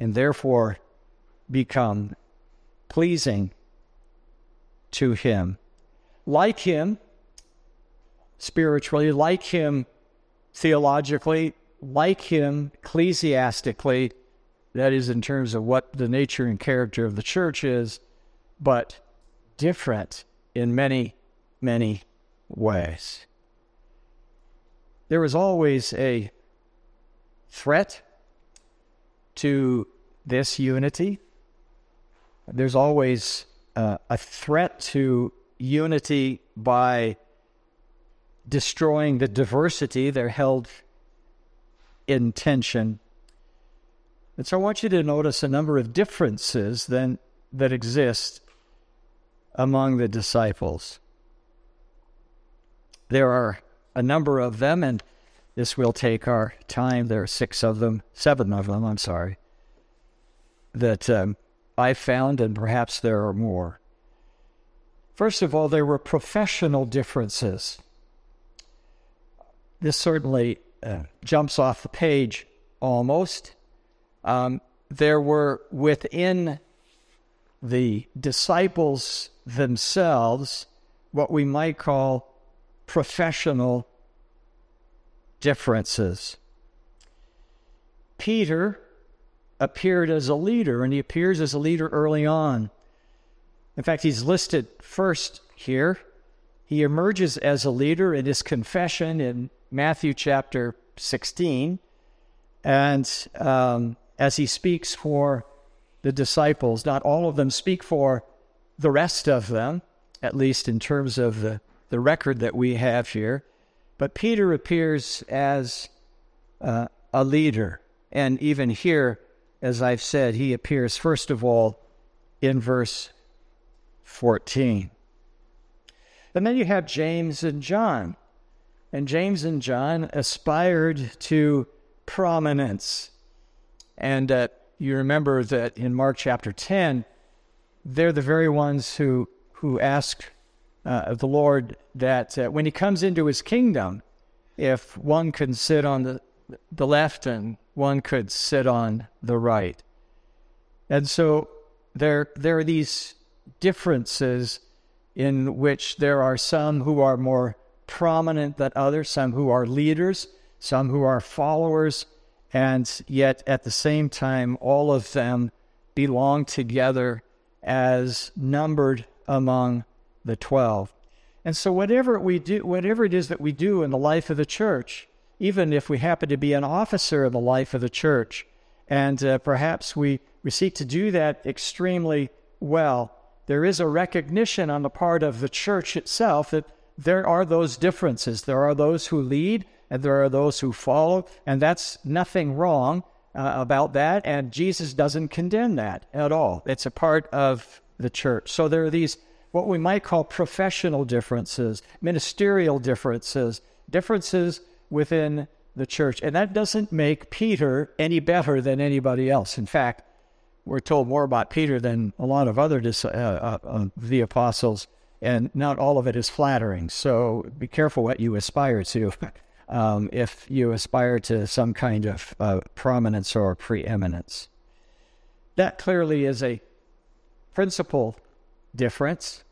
and therefore become pleasing to Him. Like Him spiritually, like Him theologically, like Him ecclesiastically, that is, in terms of what the nature and character of the church is, but different in many, many ways. There is always a threat to this unity. There's always uh, a threat to unity by destroying the diversity they're held in tension. And so I want you to notice a number of differences then that exist among the disciples. There are a number of them, and this will take our time. There are six of them, seven of them, I'm sorry, that um, I found, and perhaps there are more. First of all, there were professional differences. This certainly uh, jumps off the page almost. Um, there were within the disciples themselves what we might call professional differences. Peter appeared as a leader, and he appears as a leader early on. In fact, he's listed first here. He emerges as a leader in his confession in Matthew chapter 16. And um, as he speaks for the disciples, not all of them speak for the rest of them, at least in terms of the, the record that we have here. But Peter appears as uh, a leader. And even here, as I've said, he appears first of all in verse 14. And then you have James and John. And James and John aspired to prominence. And uh, you remember that in Mark chapter 10, they're the very ones who, who ask uh, the Lord that uh, when he comes into his kingdom, if one can sit on the, the left and one could sit on the right. And so there, there are these differences in which there are some who are more prominent than others, some who are leaders, some who are followers, and yet at the same time, all of them belong together as numbered among the 12. And so, whatever we do, whatever it is that we do in the life of the church, even if we happen to be an officer in the life of the church, and uh, perhaps we, we seek to do that extremely well, there is a recognition on the part of the church itself that there are those differences. There are those who lead and there are those who follow, and that's nothing wrong uh, about that. And Jesus doesn't condemn that at all. It's a part of the church. So there are these what we might call professional differences, ministerial differences, differences within the church. And that doesn't make Peter any better than anybody else. In fact, we're told more about Peter than a lot of other uh, uh, uh, the apostles, and not all of it is flattering. So be careful what you aspire to. um, if you aspire to some kind of uh, prominence or preeminence. That clearly is a principal difference,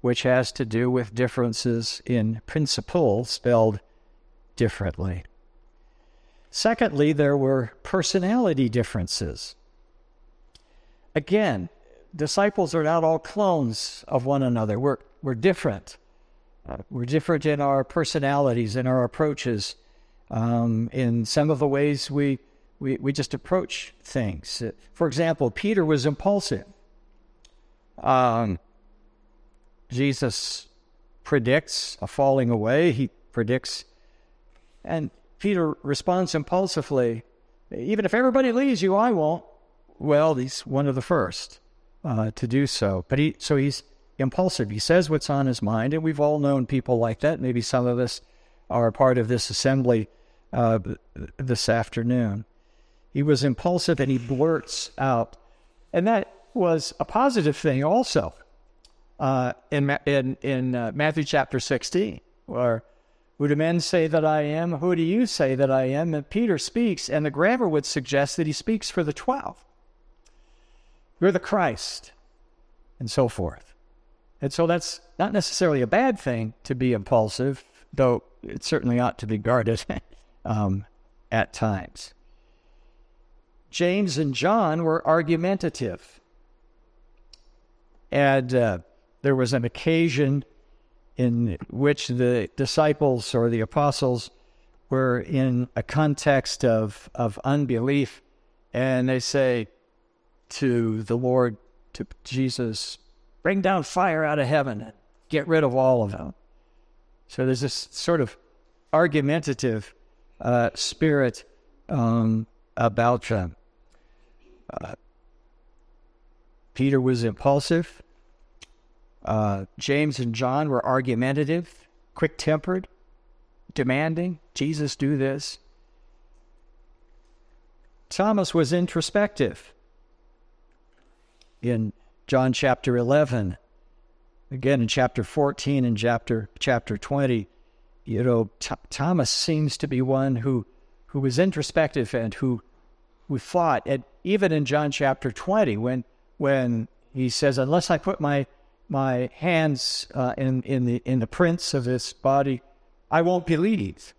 which has to do with differences in principle spelled differently. Secondly, there were personality differences. Again, disciples are not all clones of one another. We're, we're different. Uh, we're different in our personalities, in our approaches, um, in some of the ways we, we, we just approach things. Uh, for example, Peter was impulsive. Um, Jesus predicts a falling away. He predicts, and Peter responds impulsively. Even if everybody leaves you, I won't. Well, he's one of the first uh, to do so. But he, so he's impulsive. He says what's on his mind, and we've all known people like that. Maybe some of us are part of this assembly uh, this afternoon. He was impulsive and he blurts out. And that was a positive thing also uh, in, in, in uh, Matthew chapter 16, where Who do men say that I am? Who do you say that I am? And Peter speaks, and the grammar would suggest that he speaks for the twelve. You're the Christ, and so forth. And so that's not necessarily a bad thing to be impulsive, though it certainly ought to be guarded um, at times. James and John were argumentative. And uh, there was an occasion in which the disciples or the apostles were in a context of, of unbelief, and they say to the Lord, to Jesus, bring down fire out of heaven and get rid of all of them. So there's this sort of argumentative uh, spirit um, about them. Uh, Peter was impulsive. Uh, James and John were argumentative, quick tempered, demanding. Jesus, do this. Thomas was introspective. In John chapter 11, again in chapter 14 and chapter chapter 20, you know, Th- Thomas seems to be one who who was introspective and who who thought, and even in John chapter 20, when when he says, "Unless I put my my hands uh, in in the in the prints of his body, I won't believe."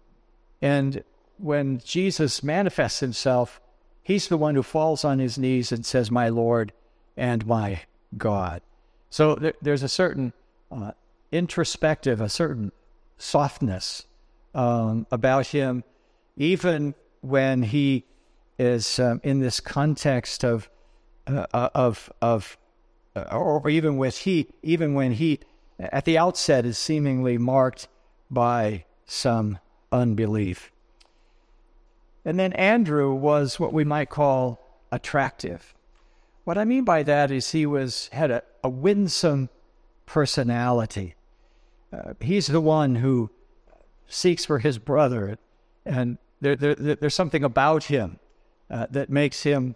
And when Jesus manifests himself, he's the one who falls on his knees and says, "My Lord and my God." So there, there's a certain uh, introspective, a certain softness um, about him, even when he is um, in this context of uh, uh, of of uh, or even with he even when he at the outset is seemingly marked by some unbelief. And then Andrew was what we might call attractive. What I mean by that is he was had a, a winsome personality. Uh, he's the one who seeks for his brother, and there, there, there's something about him uh, that makes him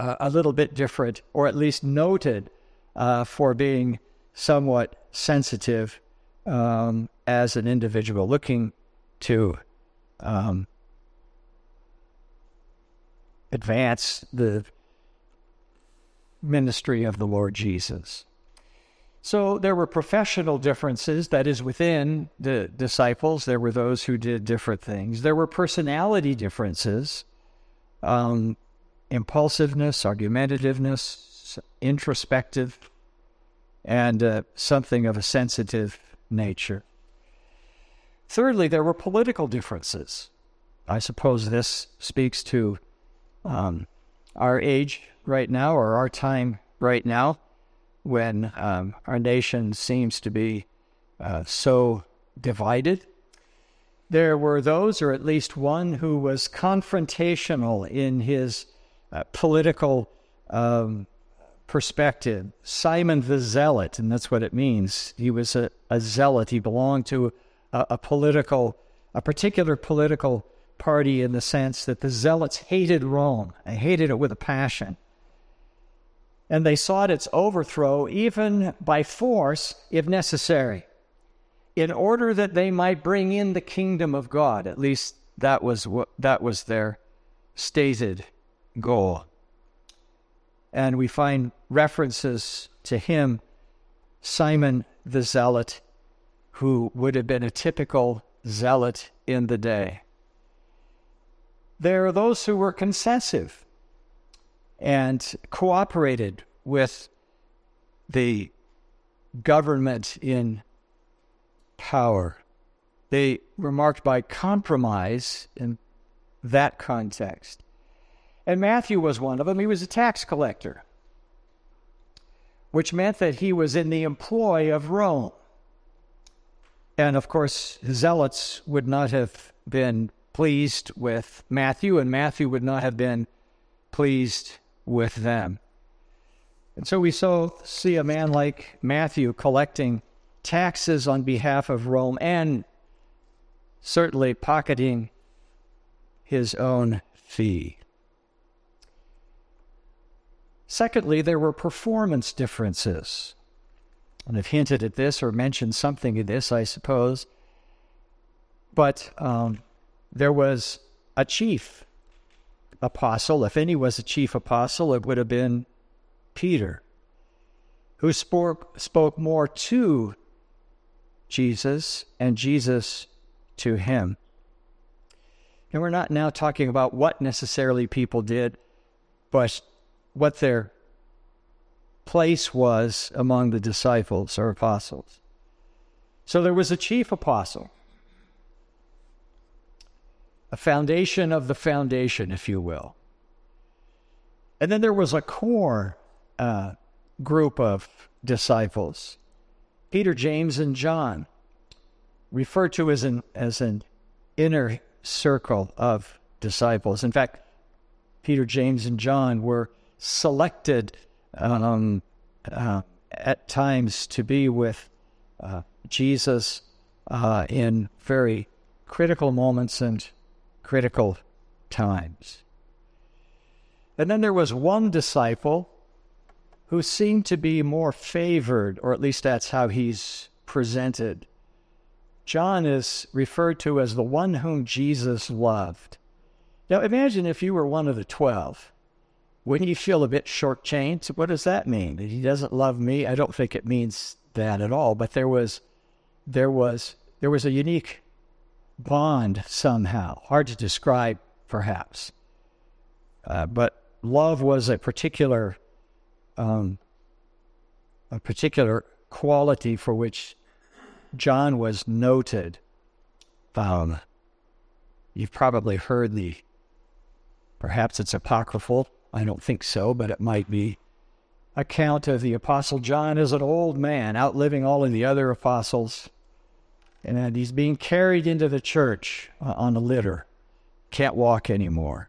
uh, a little bit different, or at least noted uh, for being somewhat sensitive um, as an individual, looking to um, advance the ministry of the Lord Jesus. So there were professional differences, that is, within the disciples. There were those who did different things. There were personality differences, um, impulsiveness, argumentativeness, introspective, and uh, something of a sensitive nature. Thirdly, there were political differences. I suppose this speaks to um, our age right now or our time right now when um, our nation seems to be uh, so divided. There were those, or at least one, who was confrontational in his uh, political um, perspective. Simon the Zealot, and that's what it means. He was a, a zealot. He belonged to a, a political, a particular political party in the sense that the zealots hated Rome. and hated it with a passion and they sought its overthrow even by force if necessary, in order that they might bring in the kingdom of God. At least that was what that was their stated goal. And we find references to him, Simon the Zealot, who would have been a typical zealot in the day. There are those who were concessive and cooperated with the government in power. They were marked by compromise in that context. And Matthew was one of them. He was a tax collector, which meant that he was in the employ of Rome. And of course, zealots would not have been pleased with Matthew, and Matthew would not have been pleased with them. And so we so see a man like Matthew collecting taxes on behalf of Rome and certainly pocketing his own fee. Secondly, there were performance differences. And I've hinted at this or mentioned something of this, I suppose. But um, there was a chief apostle. If any was a chief apostle, it would have been Peter, who spoke, spoke more to Jesus and Jesus to him. And we're not now talking about what necessarily people did, but what their place was among the disciples or apostles. So there was a chief apostle, a foundation of the foundation, if you will. And then there was a core uh, group of disciples Peter, James, and John, referred to as an, as an inner circle of disciples. In fact, Peter, James, and John were selected um, uh, at times to be with uh, Jesus uh, in very critical moments and critical times. And then there was one disciple who seemed to be more favored, or at least that's how he's presented. John is referred to as the one whom Jesus loved. Now imagine if you were one of the twelve. Wouldn't you feel a bit shortchanged? What does that mean? That he doesn't love me? I don't think it means that at all. But there was, there was, there was a unique bond somehow. Hard to describe, perhaps. Uh, but love was a particular, um, a particular quality for which John was noted. Um, you've probably heard the, perhaps it's apocryphal. I don't think so, but it might be. Account of the Apostle John as an old man, outliving all of the other apostles. And he's being carried into the church uh, on a litter. Can't walk anymore.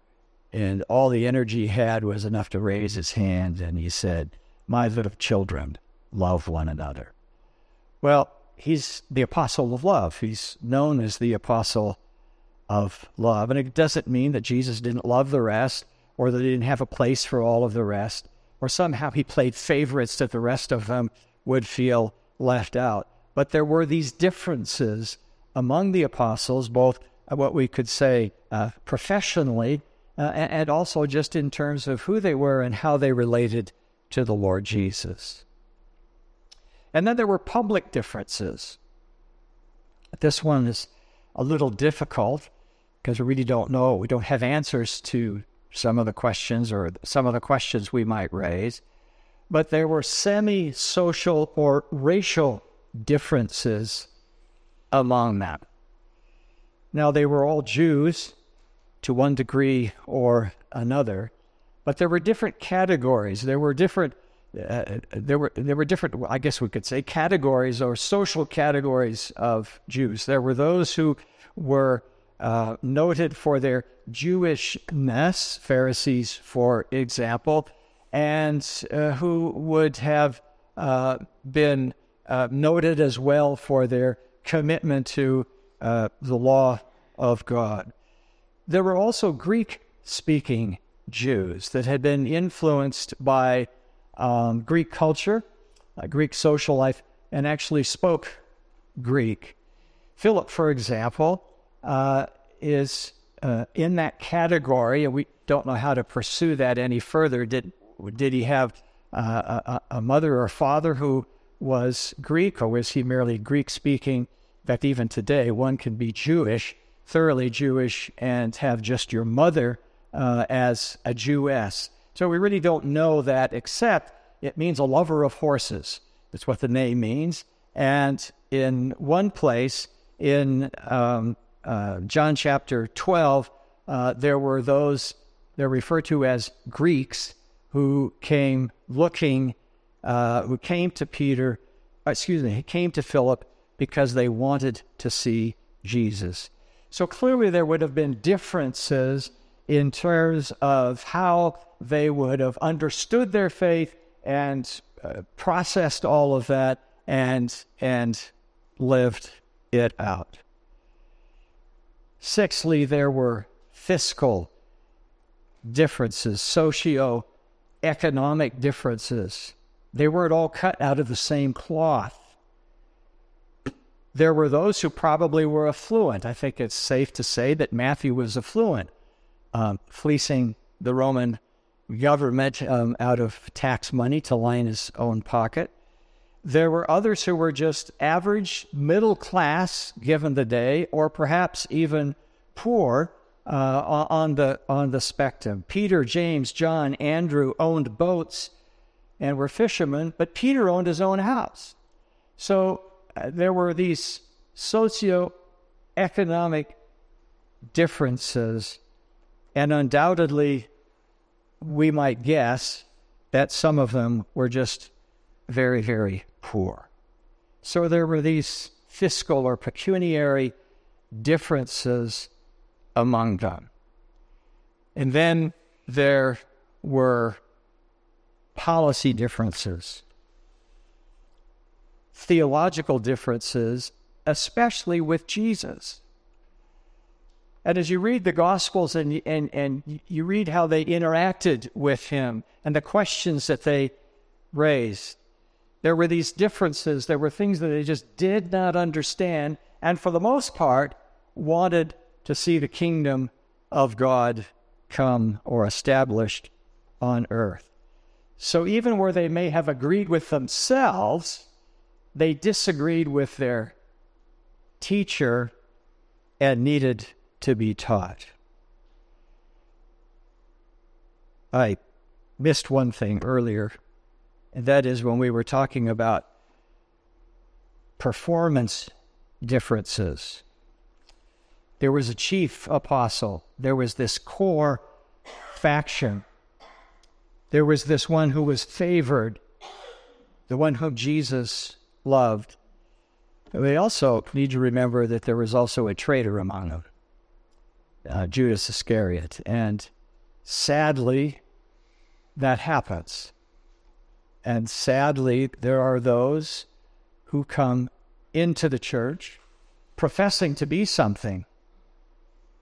And all the energy he had was enough to raise his hand. And he said, My little children, love one another. Well, he's the apostle of love. He's known as the apostle of love. And it doesn't mean that Jesus didn't love the rest or he didn't have a place for all of the rest, or somehow he played favorites that the rest of them would feel left out. But there were these differences among the apostles, both uh, what we could say uh, professionally uh, and also just in terms of who they were and how they related to the Lord Jesus. And then there were public differences. This one is a little difficult because we really don't know. We don't have answers to some of the questions or some of the questions we might raise. But there were semi social or racial differences among them. Now, they were all Jews to one degree or another, but there were different categories. There were different uh, there were there were different I guess we could say categories or social categories of Jews. There were those who were uh, noted for their Jewishness, Pharisees, for example, and uh, who would have uh, been uh, noted as well for their commitment to uh, the law of God. There were also Greek speaking Jews that had been influenced by um, Greek culture, uh, Greek social life, and actually spoke Greek. Philip, for example, uh, is uh, in that category, and we don't know how to pursue that any further. Did did he have uh, a, a, mother or father who was Greek, or was he merely Greek speaking? In fact, even today, one can be Jewish, thoroughly Jewish, and have just your mother uh, as a Jewess. So we really don't know that, except it means a lover of horses. That's what the name means. And in one place, in um, uh, John chapter 12, uh, there were those they're referred to as Greeks who came looking, uh, who came to Peter, excuse me, came to Philip because they wanted to see Jesus. So clearly, there would have been differences in terms of how they would have understood their faith and uh, processed all of that and and lived it out. Sixthly, there were fiscal differences, socio-economic differences. They weren't all cut out of the same cloth. there were those who probably were affluent. I think it's safe to say that Matthew was affluent, um, fleecing the Roman government um, out of tax money to line his own pocket. There were others who were just average middle class given the day, or perhaps even poor uh, on the on the spectrum. Peter, James, John, Andrew owned boats and were fishermen, but Peter owned his own house. So uh, there were these socio-economic differences, and undoubtedly, we might guess that some of them were just very, very poor. So there were these fiscal or pecuniary differences among them. And then there were policy differences, theological differences, especially with Jesus. And as you read the Gospels and, and, and you read how they interacted with him and the questions that they raised, there were these differences. There were things that they just did not understand, and for the most part, wanted to see the kingdom of God come or established on earth. So even where they may have agreed with themselves, they disagreed with their teacher and needed to be taught. I missed one thing earlier, and that is when we were talking about performance differences. There was a chief apostle, there was this core faction, there was this one who was favored, the one whom Jesus loved. We also need to remember that there was also a traitor among them uh, Judas Iscariot. And sadly, that happens. And sadly, there are those who come into the church professing to be something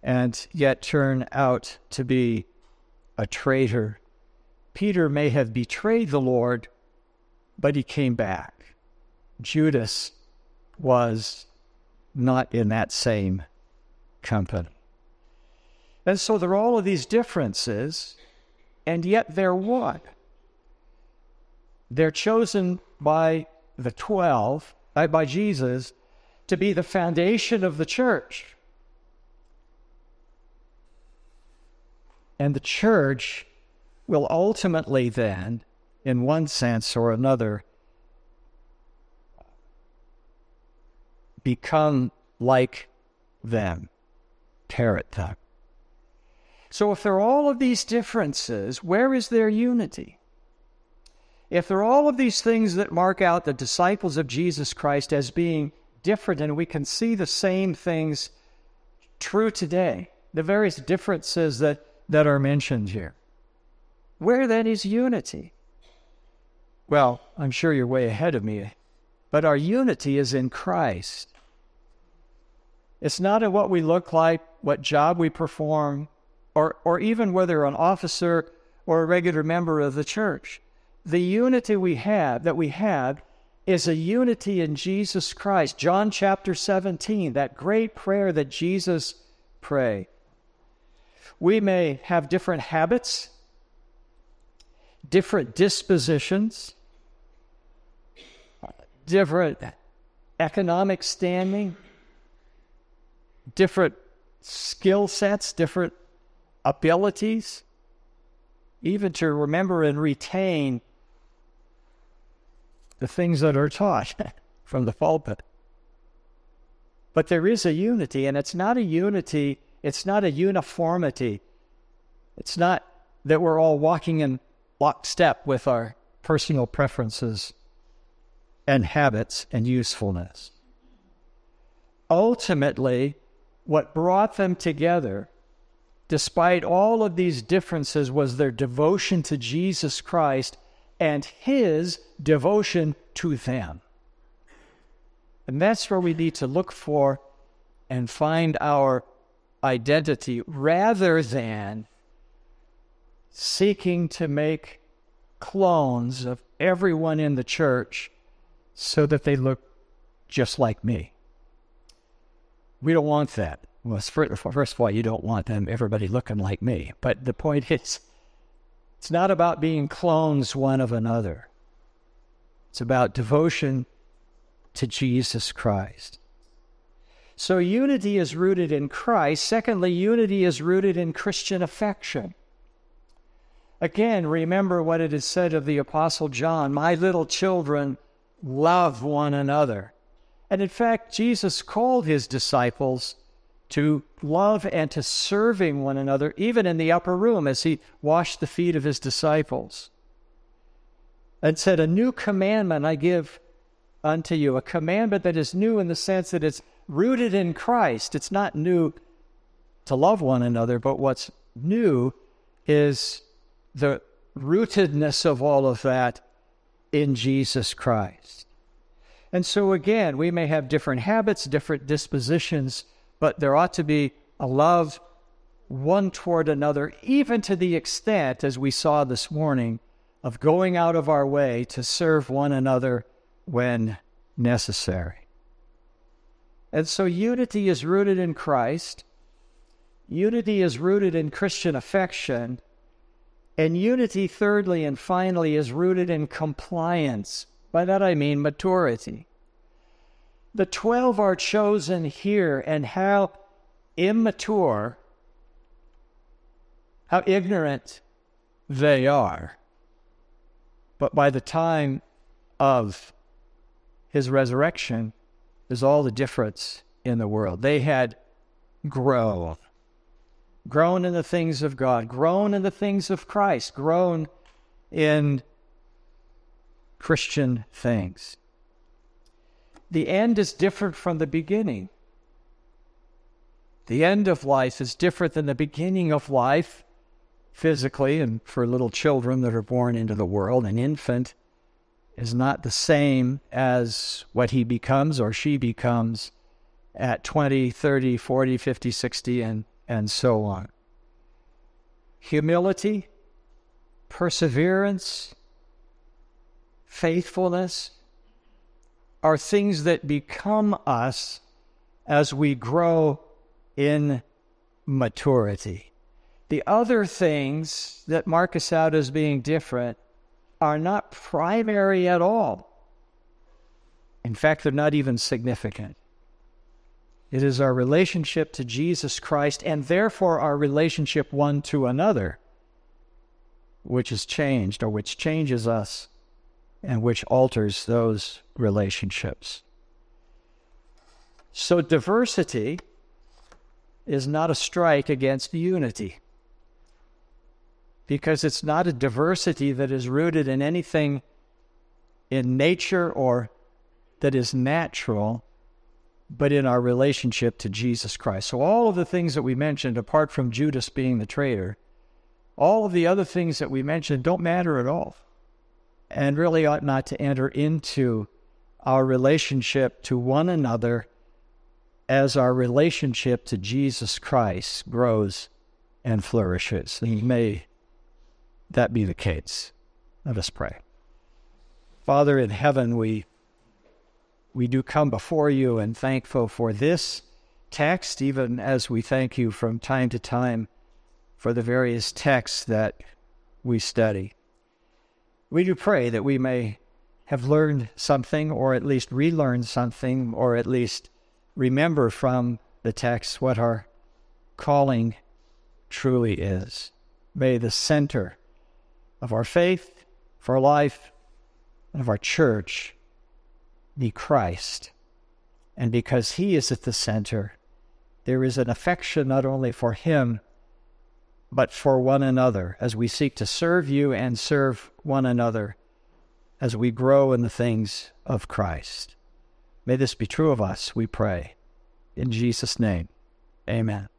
and yet turn out to be a traitor. Peter may have betrayed the Lord, but he came back. Judas was not in that same company. And so there are all of these differences, and yet they're one. They're chosen by the 12, by Jesus, to be the foundation of the church. And the church will ultimately then, in one sense or another, become like them, parrot. So, if there are all of these differences, where is their unity? If there are all of these things that mark out the disciples of Jesus Christ as being different, and we can see the same things true today, the various differences that, that are mentioned here, where then is unity? Well, I'm sure you're way ahead of me, but our unity is in Christ. It's not in what we look like, what job we perform, or, or even whether an officer or a regular member of the church. The unity we have, that we have, is a unity in Jesus Christ. John chapter 17, that great prayer that Jesus prayed. We may have different habits, different dispositions, different economic standing, different skill sets, different abilities, even to remember and retain the things that are taught from the pulpit. But there is a unity, and it's not a unity, it's not a uniformity. It's not that we're all walking in lockstep with our personal preferences and habits and usefulness. Ultimately, what brought them together despite all of these differences, was their devotion to Jesus Christ and his devotion to them. And that's where we need to look for and find our identity rather than seeking to make clones of everyone in the church so that they look just like me. We don't want that. Well, first of all, you don't want them, everybody looking like me. But the point is, it's not about being clones one of another. It's about devotion to Jesus Christ. So unity is rooted in Christ. Secondly, unity is rooted in Christian affection. Again, remember what it is said of the Apostle John My little children, love one another. And in fact, Jesus called his disciples to love and to serving one another, even in the upper room as he washed the feet of his disciples. And said, A new commandment I give unto you, a commandment that is new in the sense that it's rooted in Christ. It's not new to love one another, but what's new is the rootedness of all of that in Jesus Christ. And so, again, we may have different habits, different dispositions, but there ought to be a love one toward another, even to the extent, as we saw this morning, of going out of our way to serve one another when necessary. And so unity is rooted in Christ, unity is rooted in Christian affection, and unity, thirdly and finally, is rooted in compliance. By that I mean maturity. The 12 are chosen here, and how immature, how ignorant they are. But by the time of his resurrection, there's all the difference in the world. They had grown, grown in the things of God, grown in the things of Christ, grown in Christian things. The end is different from the beginning. The end of life is different than the beginning of life physically, and for little children that are born into the world, an infant is not the same as what he becomes or she becomes at 20, 30, 40, 50, 60, and, and so on. Humility, perseverance, faithfulness are things that become us as we grow in maturity. The other things that mark us out as being different are not primary at all. In fact, they're not even significant. It is our relationship to Jesus Christ and therefore our relationship one to another which is changed or which changes us and which alters those relationships. So, diversity is not a strike against unity because it's not a diversity that is rooted in anything in nature or that is natural, but in our relationship to Jesus Christ. So, all of the things that we mentioned, apart from Judas being the traitor, all of the other things that we mentioned don't matter at all and really ought not to enter into our relationship to one another as our relationship to Jesus Christ grows and flourishes. And may that be the case. Let us pray. Father in heaven, we we do come before you and thankful for this text, even as we thank you from time to time for the various texts that we study. We do pray that we may have learned something, or at least relearn something, or at least remember from the text what our calling truly is. May the center of our faith, of our life, and of our church be Christ. And because He is at the center, there is an affection not only for Him, but for one another as we seek to serve you and serve one another as we grow in the things of Christ. May this be true of us, we pray. In Jesus' name, amen.